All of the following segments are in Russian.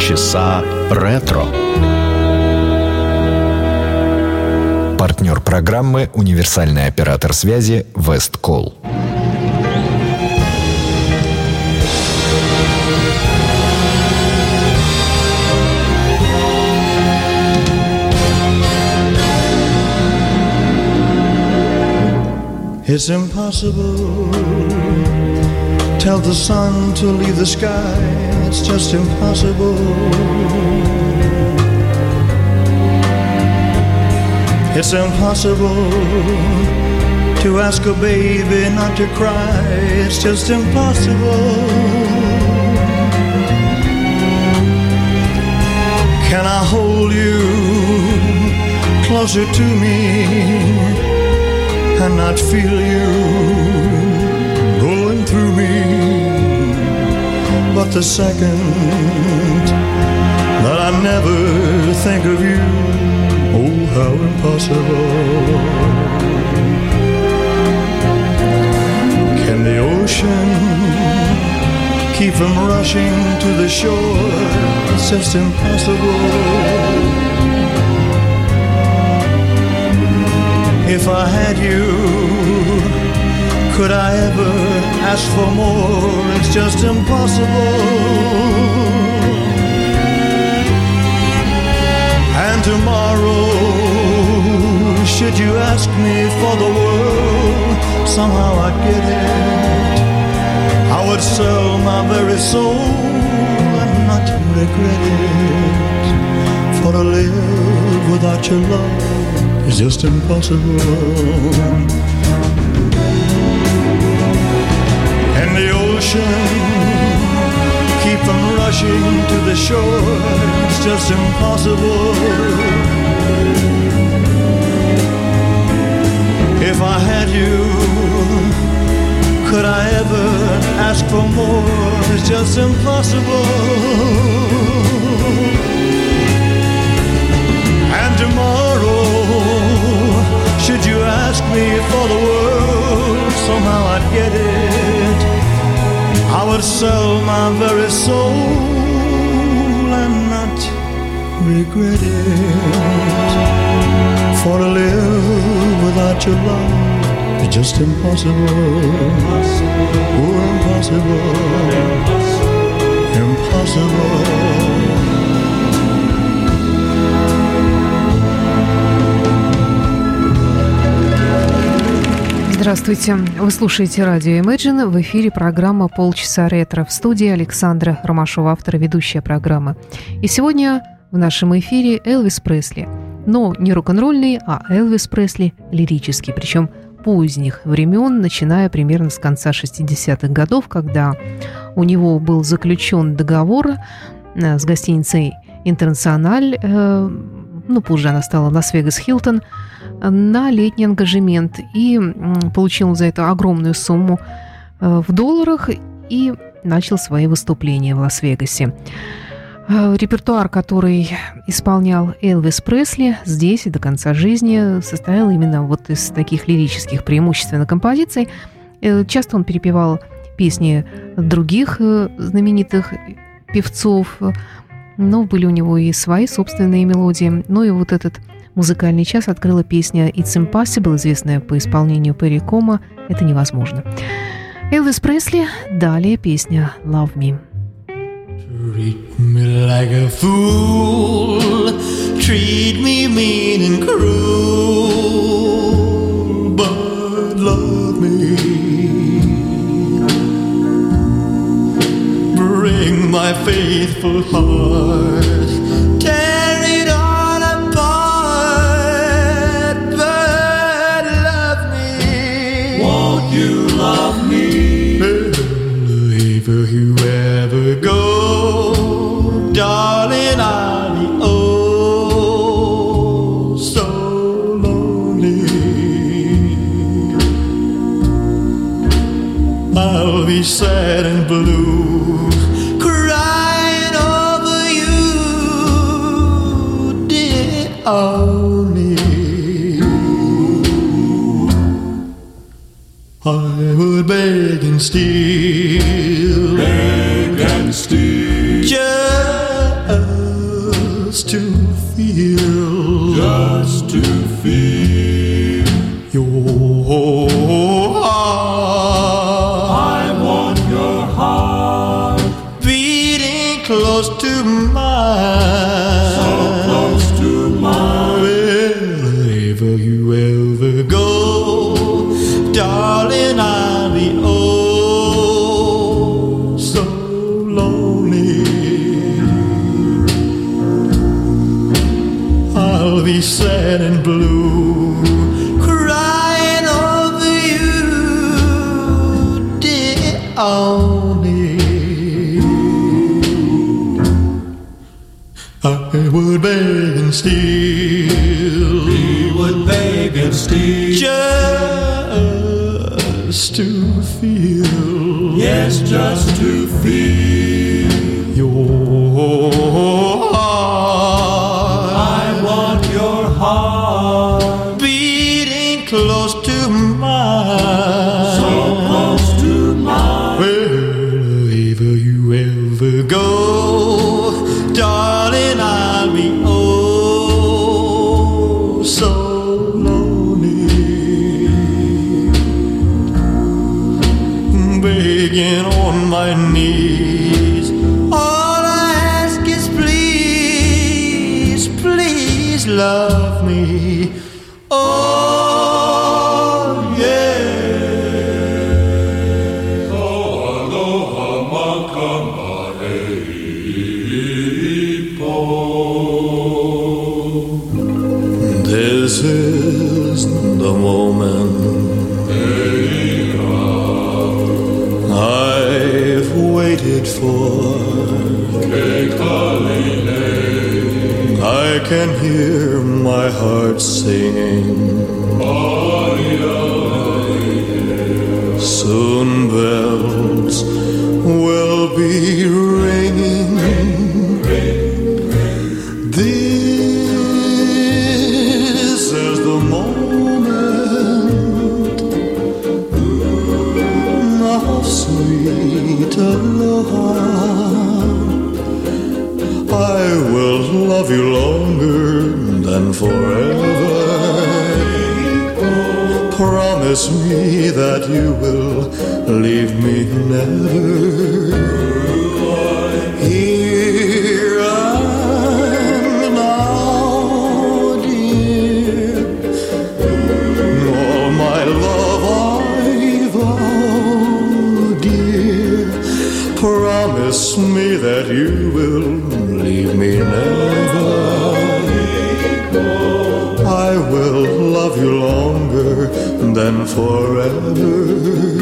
Полчаса ретро. Партнер программы «Универсальный оператор связи Весткол». It's impossible. Tell the sun to leave the sky. It's just impossible. It's impossible to ask a baby not to cry. It's just impossible. Can I hold you closer to me? and not feel you But the second that I never think of you, oh, how impossible. Can the ocean keep from rushing to the shore? It's just impossible. If I had you, could I ever ask for more? It's just impossible. And tomorrow, should you ask me for the world, somehow I'd get it. I would sell my very soul and not regret it. For to live without your love is just impossible. And the ocean keep from rushing to the shore. It's just impossible. If I had you, could I ever ask for more? It's just impossible. And tomorrow should you ask me for the world, somehow I'd get it. I would sell my very soul and not regret it. For to live without your love is just impossible. Oh, impossible. Impossible. Здравствуйте. Вы слушаете радио Imagine. В эфире программа «Полчаса ретро». В студии Александра Ромашова, автор ведущая программы. И сегодня в нашем эфире Элвис Пресли. Но не рок-н-ролльный, а Элвис Пресли лирический. Причем поздних времен, начиная примерно с конца 60-х годов, когда у него был заключен договор э, с гостиницей «Интернациональ», э, ну, позже она стала «Лас-Вегас Хилтон», на летний ангажемент и получил за это огромную сумму э, в долларах и начал свои выступления в Лас-Вегасе. Э, репертуар, который исполнял Элвис Пресли здесь и до конца жизни, состоял именно вот из таких лирических преимущественно композиций. Э, часто он перепевал песни других знаменитых певцов, но были у него и свои собственные мелодии. Ну и вот этот Музыкальный час открыла песня «It's Impossible», известная по исполнению Перри Кома «Это невозможно». Элвис Пресли, далее песня «Love Me». Treat me like a fool, treat me mean and cruel, but love me. Bring my faithful heart Just to feel. Yes, just to feel. This is the moment I've waited for. I can hear my heart singing. Soon bells will be love you longer than forever. Promise me that you will leave me never and forever.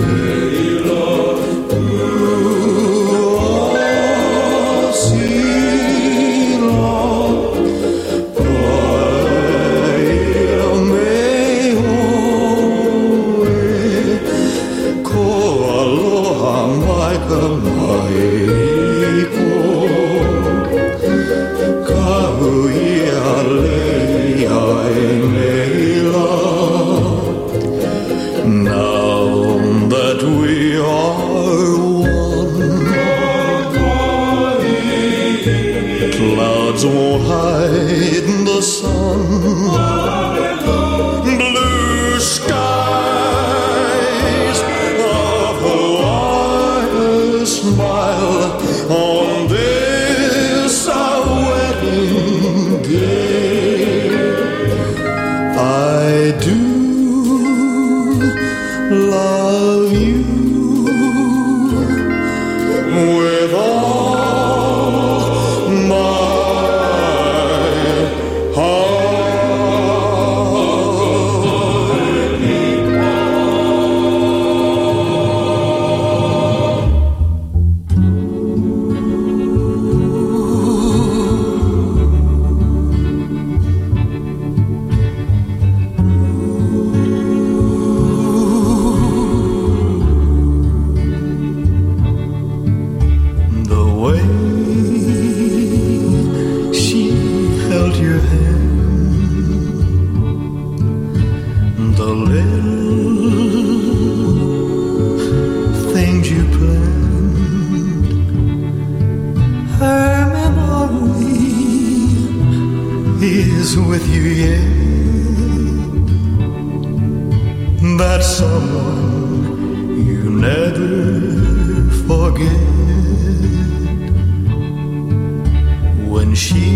She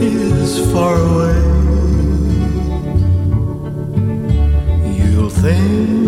is far away. You'll think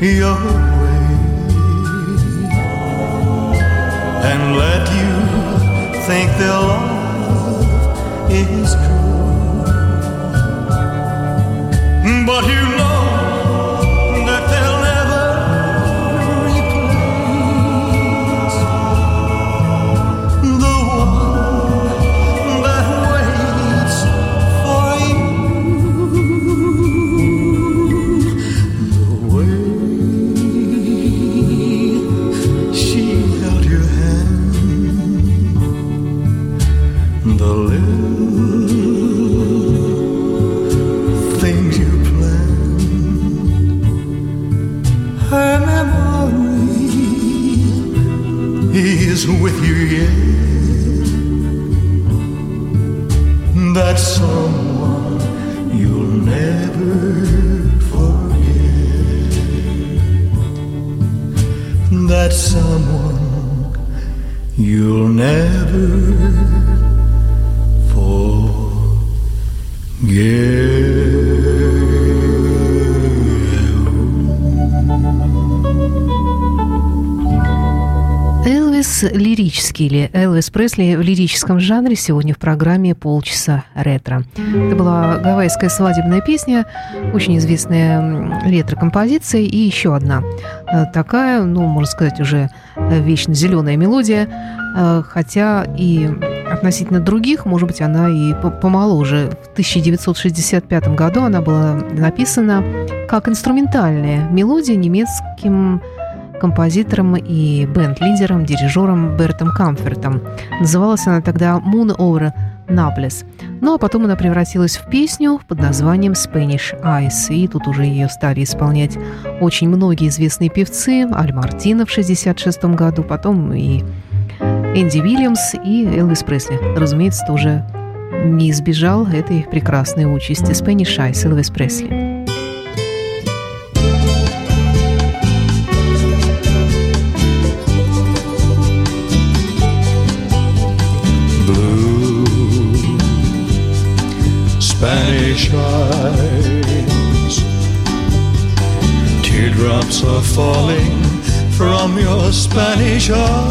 Yo. Лирический или Элвис Пресли в лирическом жанре сегодня в программе «Полчаса ретро». Это была гавайская свадебная песня, очень известная ретро-композиция, и еще одна э, такая, ну, можно сказать, уже вечно зеленая мелодия, э, хотя и относительно других, может быть, она и помоложе. В 1965 году она была написана как инструментальная мелодия немецким композитором и бенд-лидером, дирижером Бертом Камфертом. Называлась она тогда «Moon over Nablus». Ну а потом она превратилась в песню под названием «Spanish Eyes», и тут уже ее стали исполнять очень многие известные певцы, Аль Мартина в 1966 году, потом и Энди Уильямс и Элвис Пресли. Разумеется, тоже не избежал этой прекрасной участи «Spanish Eyes» Элвис Пресли. Spanish oh.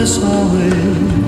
us away.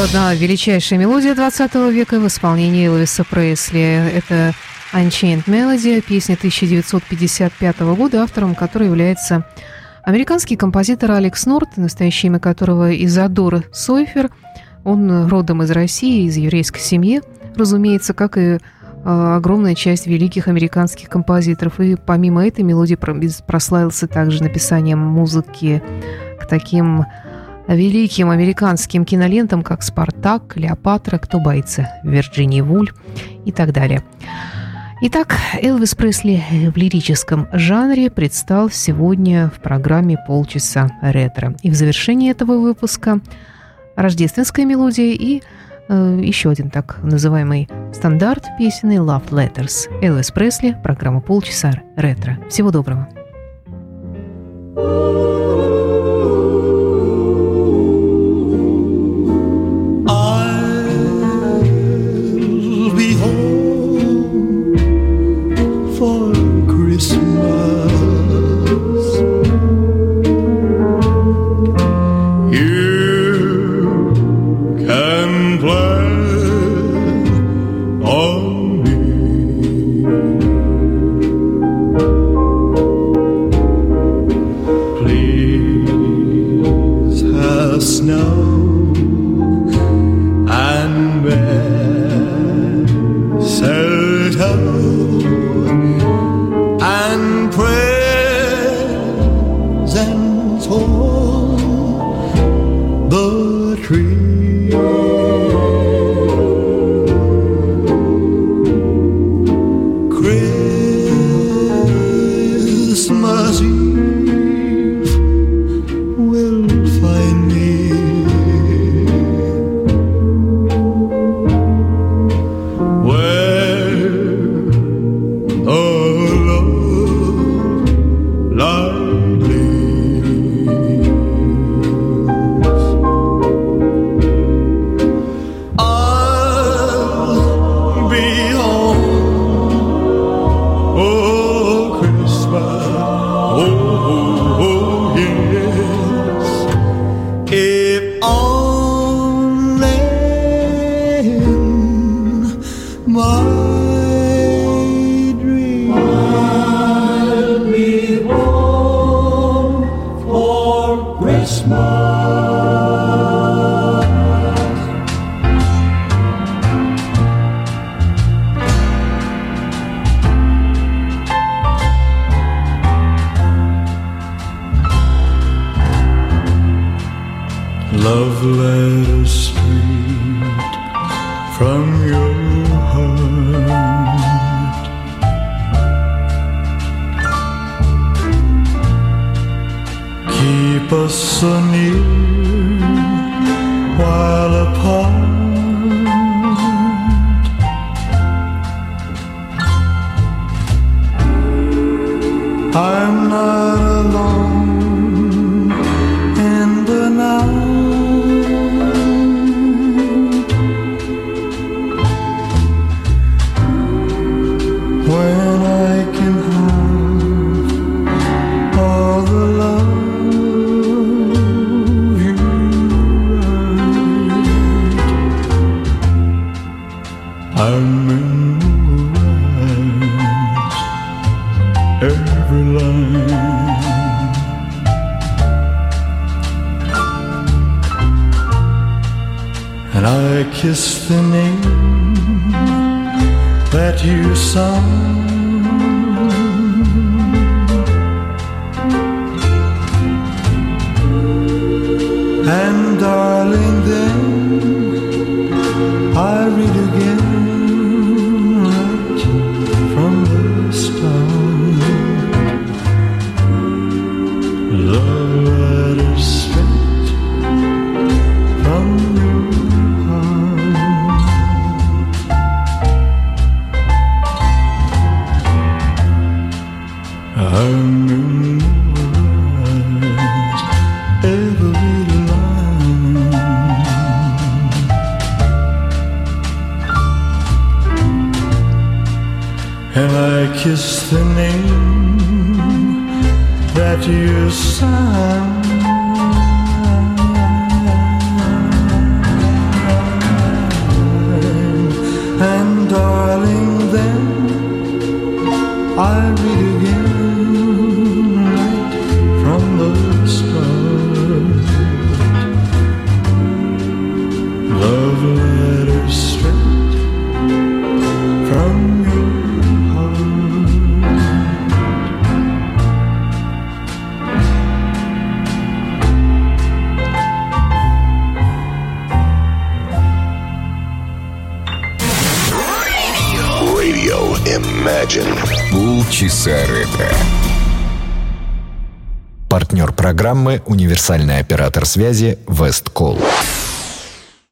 Еще одна величайшая мелодия 20 века в исполнении Элвиса Пресли. Это Unchained Melody, песня 1955 года, автором которой является американский композитор Алекс Норт, настоящее имя которого Изадор Сойфер. Он родом из России, из еврейской семьи, разумеется, как и а, огромная часть великих американских композиторов. И помимо этой мелодии прославился также написанием музыки к таким великим американским кинолентам, как «Спартак», «Клеопатра», «Кто боится?», «Вирджиния Вуль» и так далее. Итак, Элвис Пресли в лирическом жанре предстал сегодня в программе «Полчаса ретро». И в завершении этого выпуска рождественская мелодия и э, еще один так называемый стандарт песенный «Love Letters». Элвис Пресли, программа «Полчаса ретро». Всего доброго. Imagine. know. free keep us so near while thing that you sung. And darling. at your side. Программы «Универсальный оператор связи Весткол».